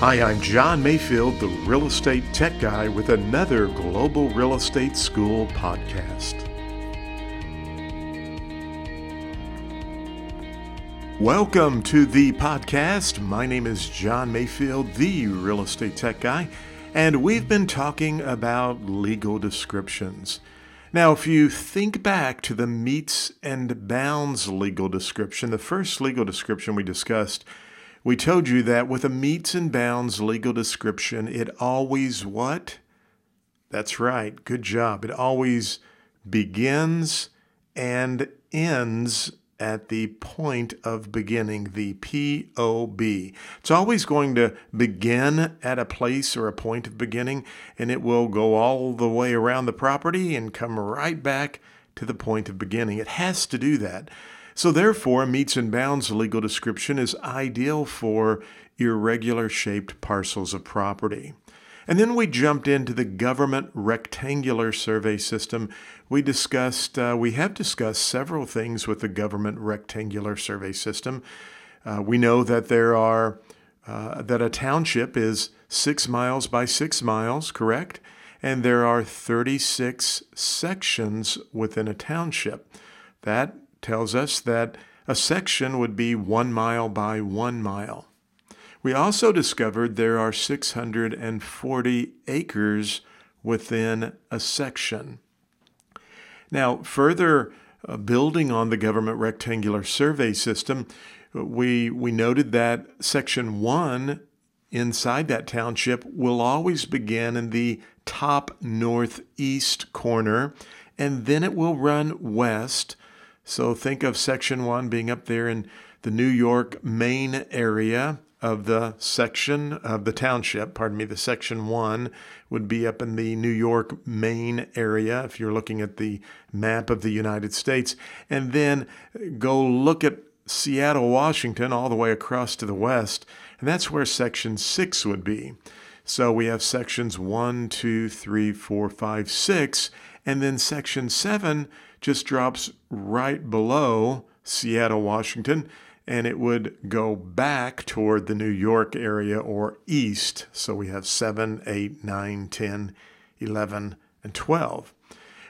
Hi, I'm John Mayfield, the real estate tech guy, with another Global Real Estate School podcast. Welcome to the podcast. My name is John Mayfield, the real estate tech guy, and we've been talking about legal descriptions. Now, if you think back to the metes and bounds legal description, the first legal description we discussed, we told you that with a metes and bounds legal description, it always what? That's right. Good job. It always begins and ends at the point of beginning, the POB. It's always going to begin at a place or a point of beginning, and it will go all the way around the property and come right back to the point of beginning. It has to do that. So, therefore, metes and bounds legal description is ideal for irregular shaped parcels of property. And then we jumped into the government rectangular survey system. We discussed, uh, we have discussed several things with the government rectangular survey system. Uh, we know that there are, uh, that a township is six miles by six miles, correct? And there are 36 sections within a township. That tells us that a section would be one mile by one mile. We also discovered there are 640 acres within a section. Now, further uh, building on the government rectangular survey system, we, we noted that Section 1 inside that township will always begin in the top northeast corner and then it will run west. So think of Section 1 being up there in the New York Maine area of the section of the township, pardon me, the section one would be up in the New York Maine area if you're looking at the map of the United States. And then go look at Seattle, Washington, all the way across to the west, and that's where section six would be. So we have sections one, two, three, four, five, six, and then section seven just drops right below Seattle, Washington and it would go back toward the New York area or east. So we have 7, 8, 9, 10, 11, and 12.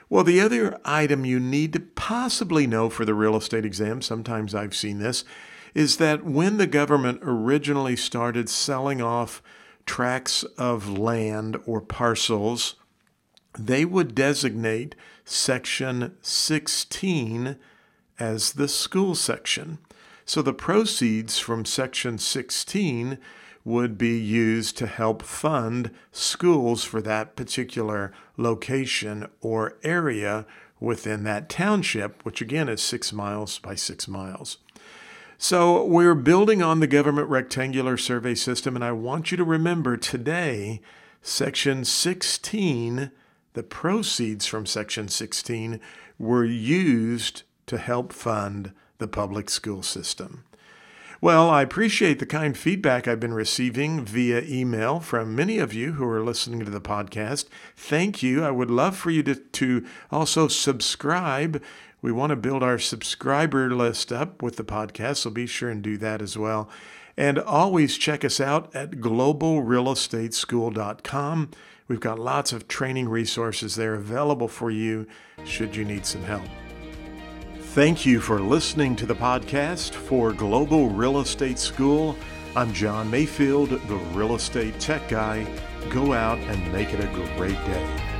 Well, the other item you need to possibly know for the real estate exam, sometimes I've seen this, is that when the government originally started selling off tracts of land or parcels, they would designate section 16 as the school section. So the proceeds from Section 16 would be used to help fund schools for that particular location or area within that township, which again is six miles by six miles. So we're building on the government rectangular survey system, and I want you to remember today, Section 16, the proceeds from Section 16 were used to help fund the public school system. Well, I appreciate the kind feedback I've been receiving via email from many of you who are listening to the podcast. Thank you. I would love for you to, to also subscribe. We want to build our subscriber list up with the podcast, so be sure and do that as well. And always check us out at globalrealestateschool.com. We've got lots of training resources there available for you should you need some help. Thank you for listening to the podcast for Global Real Estate School. I'm John Mayfield, the real estate tech guy. Go out and make it a great day.